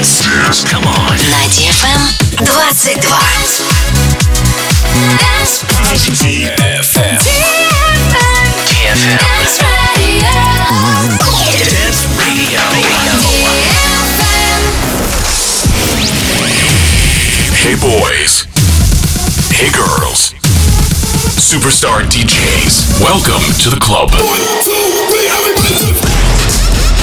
Dance. Dance. Come on. На DFM 22. Dance. DFM. DFM. Dance Radio. Dance Radio. Hey boys. Hey girls. Superstar DJs. Welcome to the club.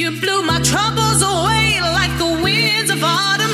You blew my troubles away like the winds of autumn.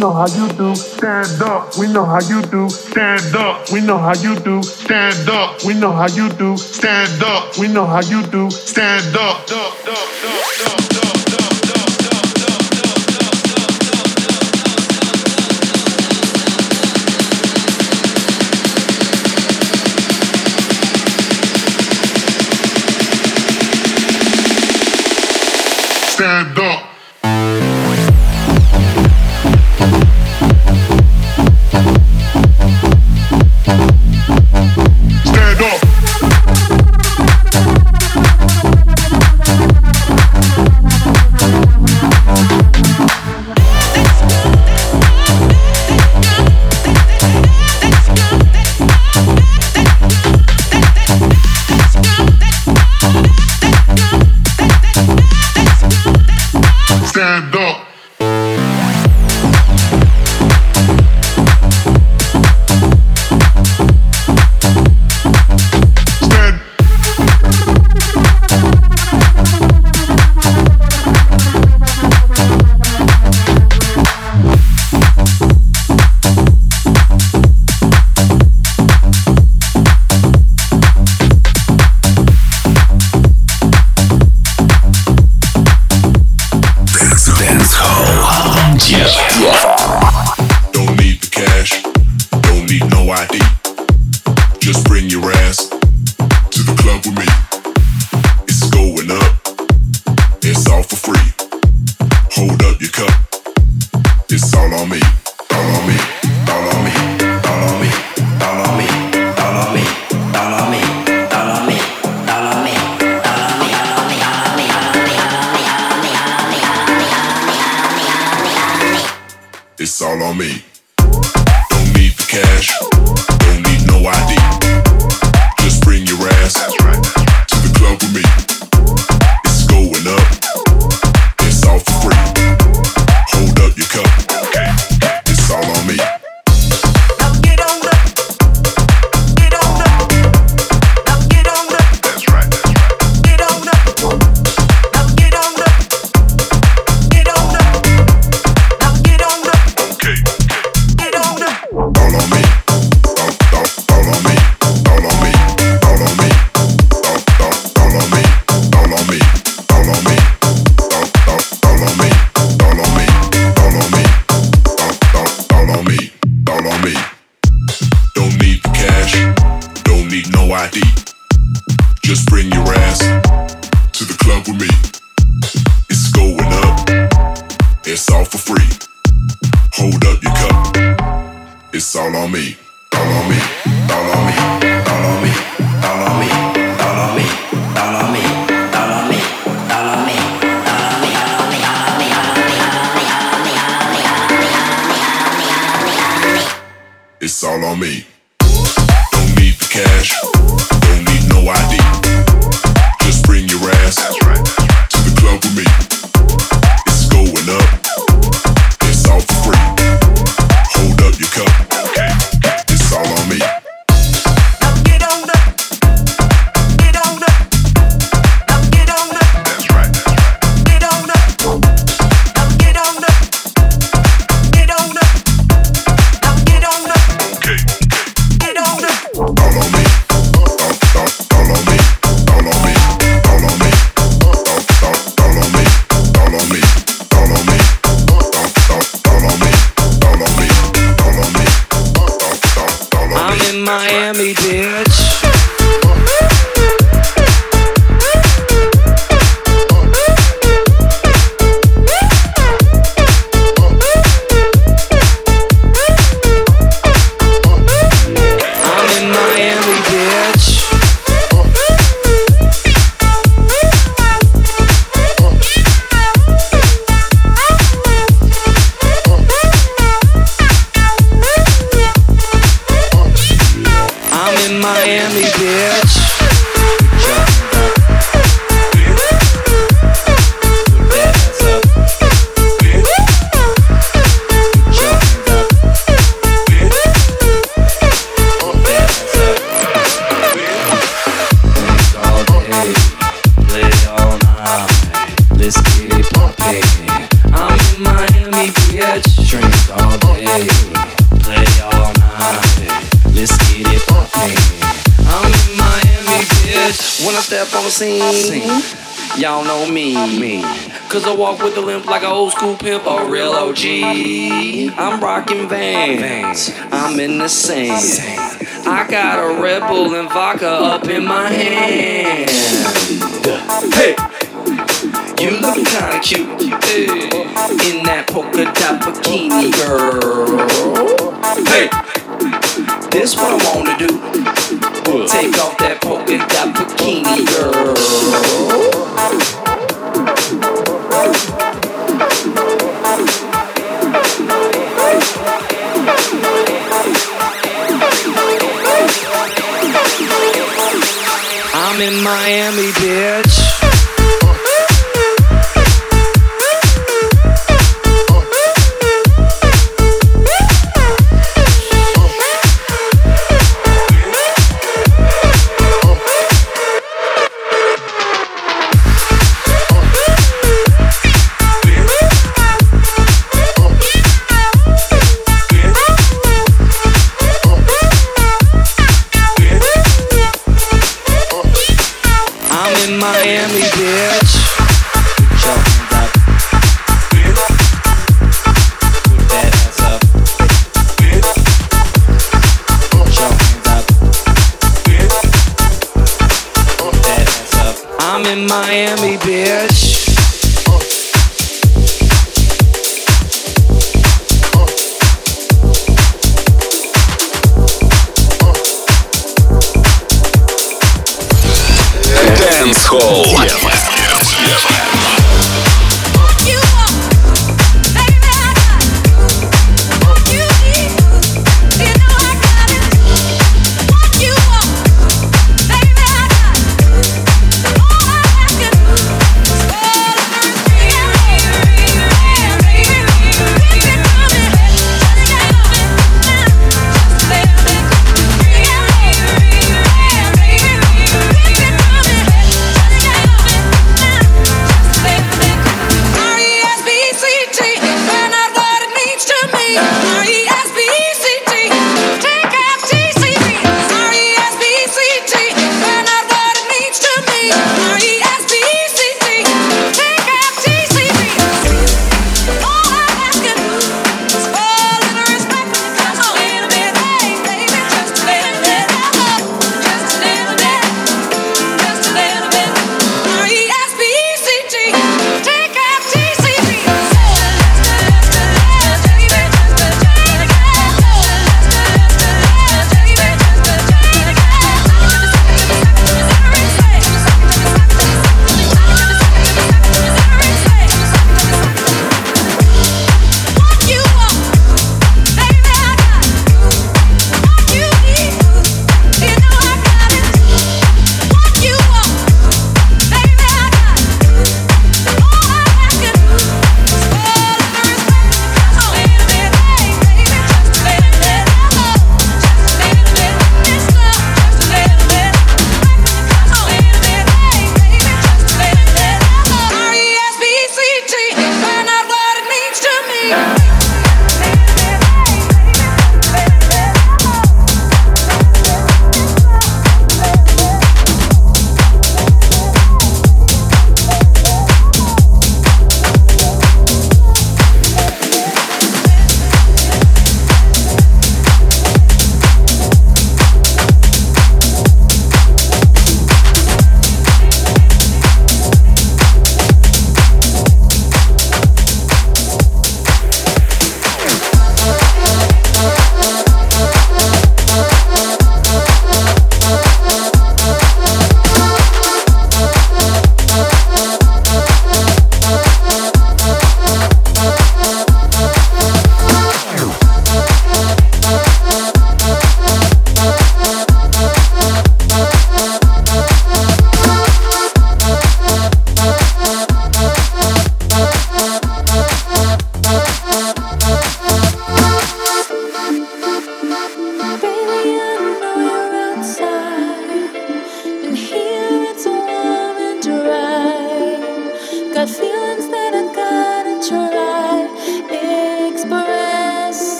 know how you do. Stand up. We know how you do. Stand up. We know how you do. Stand up. We know how you do. Stand up. We know how you do. Stand up. up, up. Don't need the cash, don't need no ID. Just bring your ass. me. Old school pimp, a real OG. I'm rocking vans, I'm in the same. I got a Red Bull and vodka up in my hand. Hey! You look kinda cute in that polka dot bikini, girl. Hey, this what I wanna do. Take off that polka dot bikini, girl. I'm in Miami, bitch.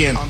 Again.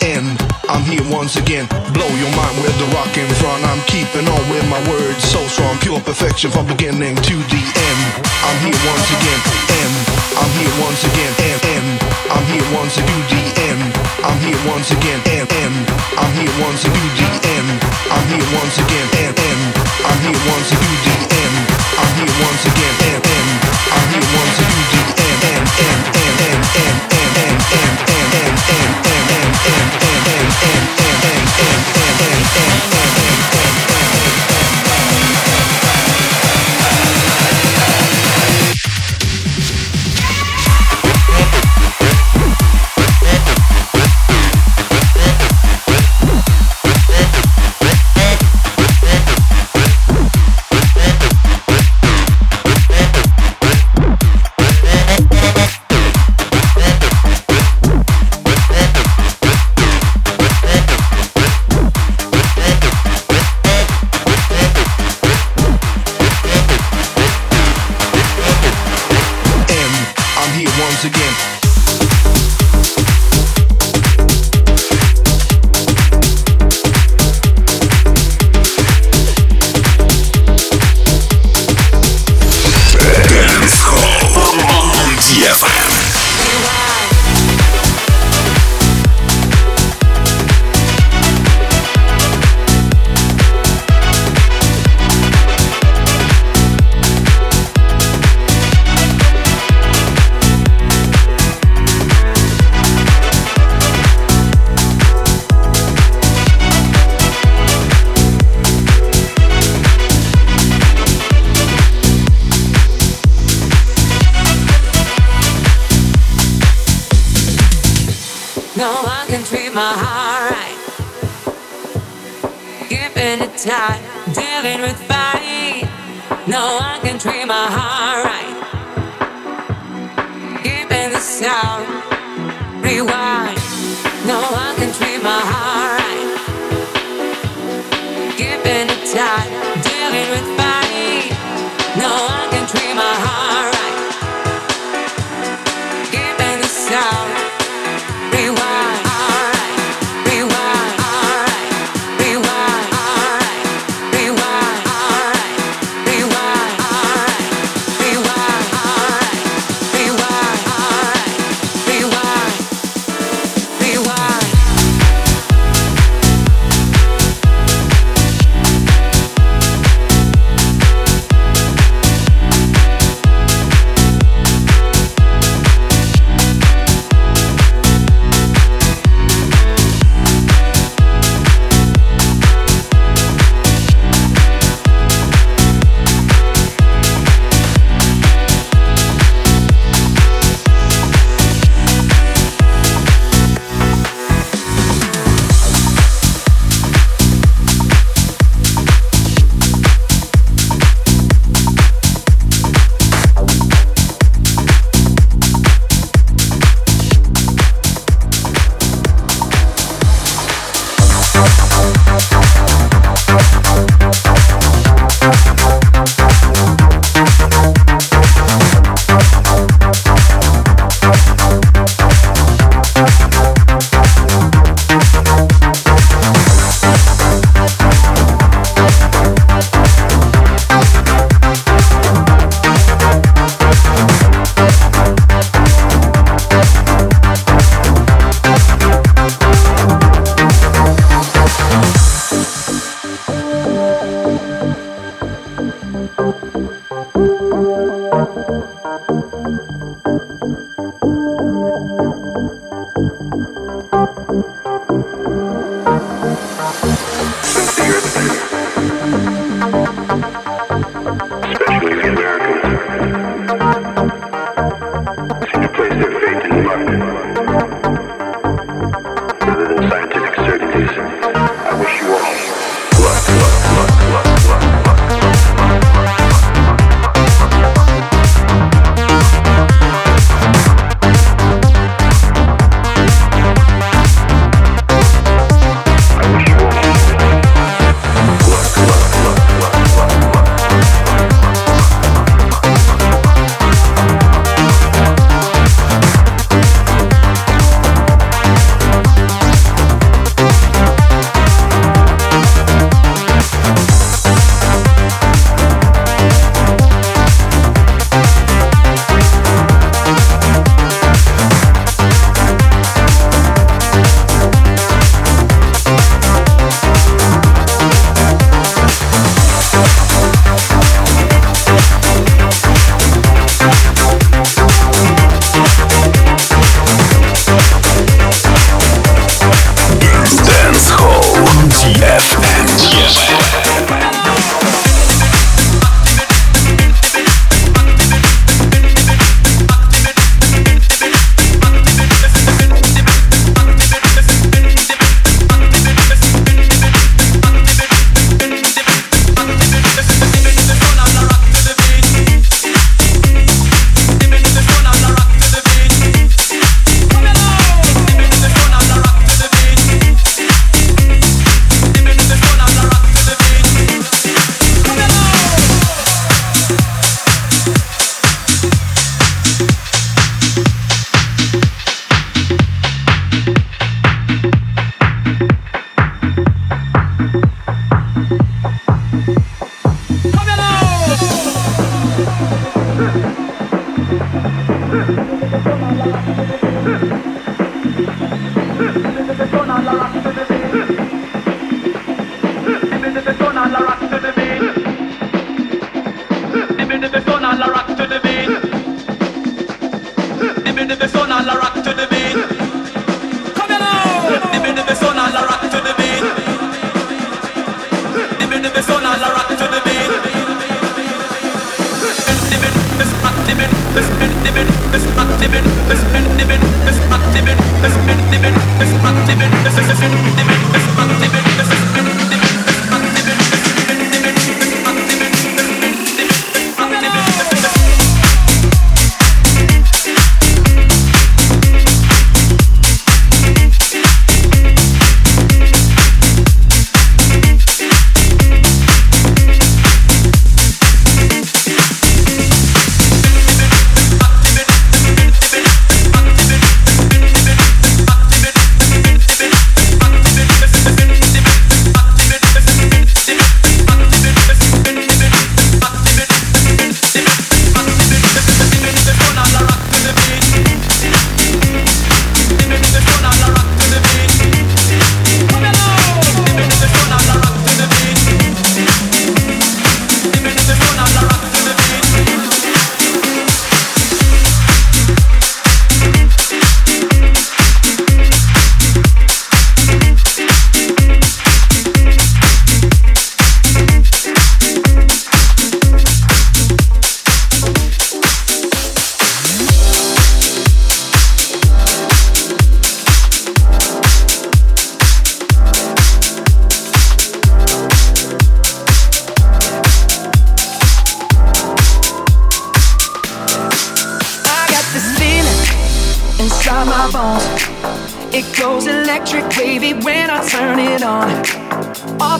I'm here once again. Blow your mind with the rock in front. I'm keeping on with my words so strong. Pure perfection from beginning to the end. I'm here once again. End. I'm here once again. End. End. I'm here once to do the end. I'm here once again. End. End. I'm here once to do the end. I'm here once again. End. End. I'm here once to do the end. I'm here once again. End. End. I'm here once to do the End. End. End. End. End. End. End. End.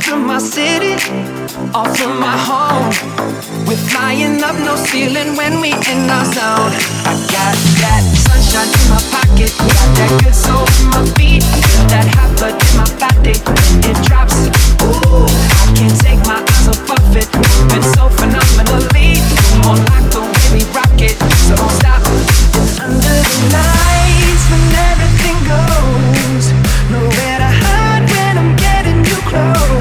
off my city, all from my home. We're flying up, no ceiling when we in our zone. I got that sunshine in my pocket, got that good soul in my feet, that hot blood in my body, it drops. Ooh, I can't take my eyes off of it, moving so phenomenally. more like the way we rock it, so don't stop. It's under the lights when everything goes nowhere to hide when I'm getting you close.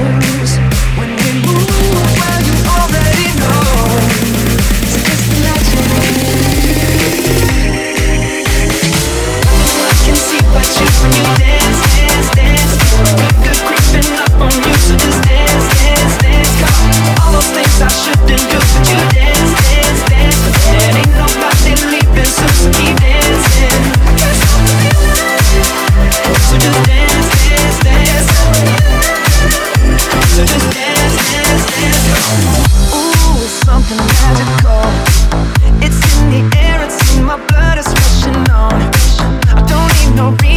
no reason.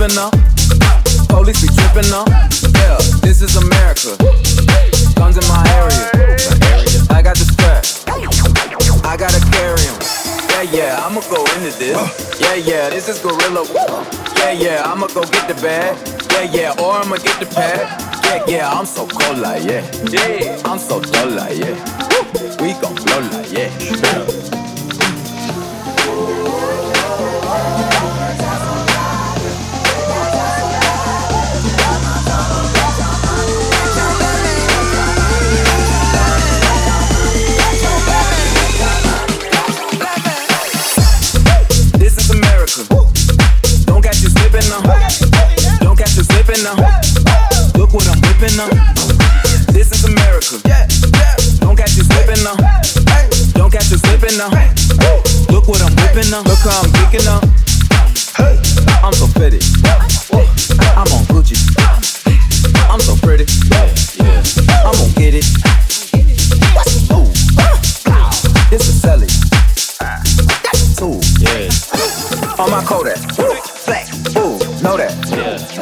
up. Police be tripping up. Yeah, this is America. Guns in my area. I got the strap. I gotta carry em. Yeah, yeah, I'ma go into this. Yeah, yeah, this is Gorilla. Yeah, yeah, I'ma go get the bag. Yeah, yeah, or I'ma get the pad. Yeah, yeah, I'm so cold like yeah. Yeah, I'm so dull like yeah. We gon' blow like yeah. whipping. Look what I'm whipping on. This is America. Don't catch you slipping up. Don't catch you slipping up. Look what I'm whipping on. Look how I'm picking up. I'm so pretty. I'm on Gucci. I'm so pretty. I'm gonna get it. It's This is Sally. That's a tool. Yeah. On my Kodak. Black. Ooh, know that. Yeah.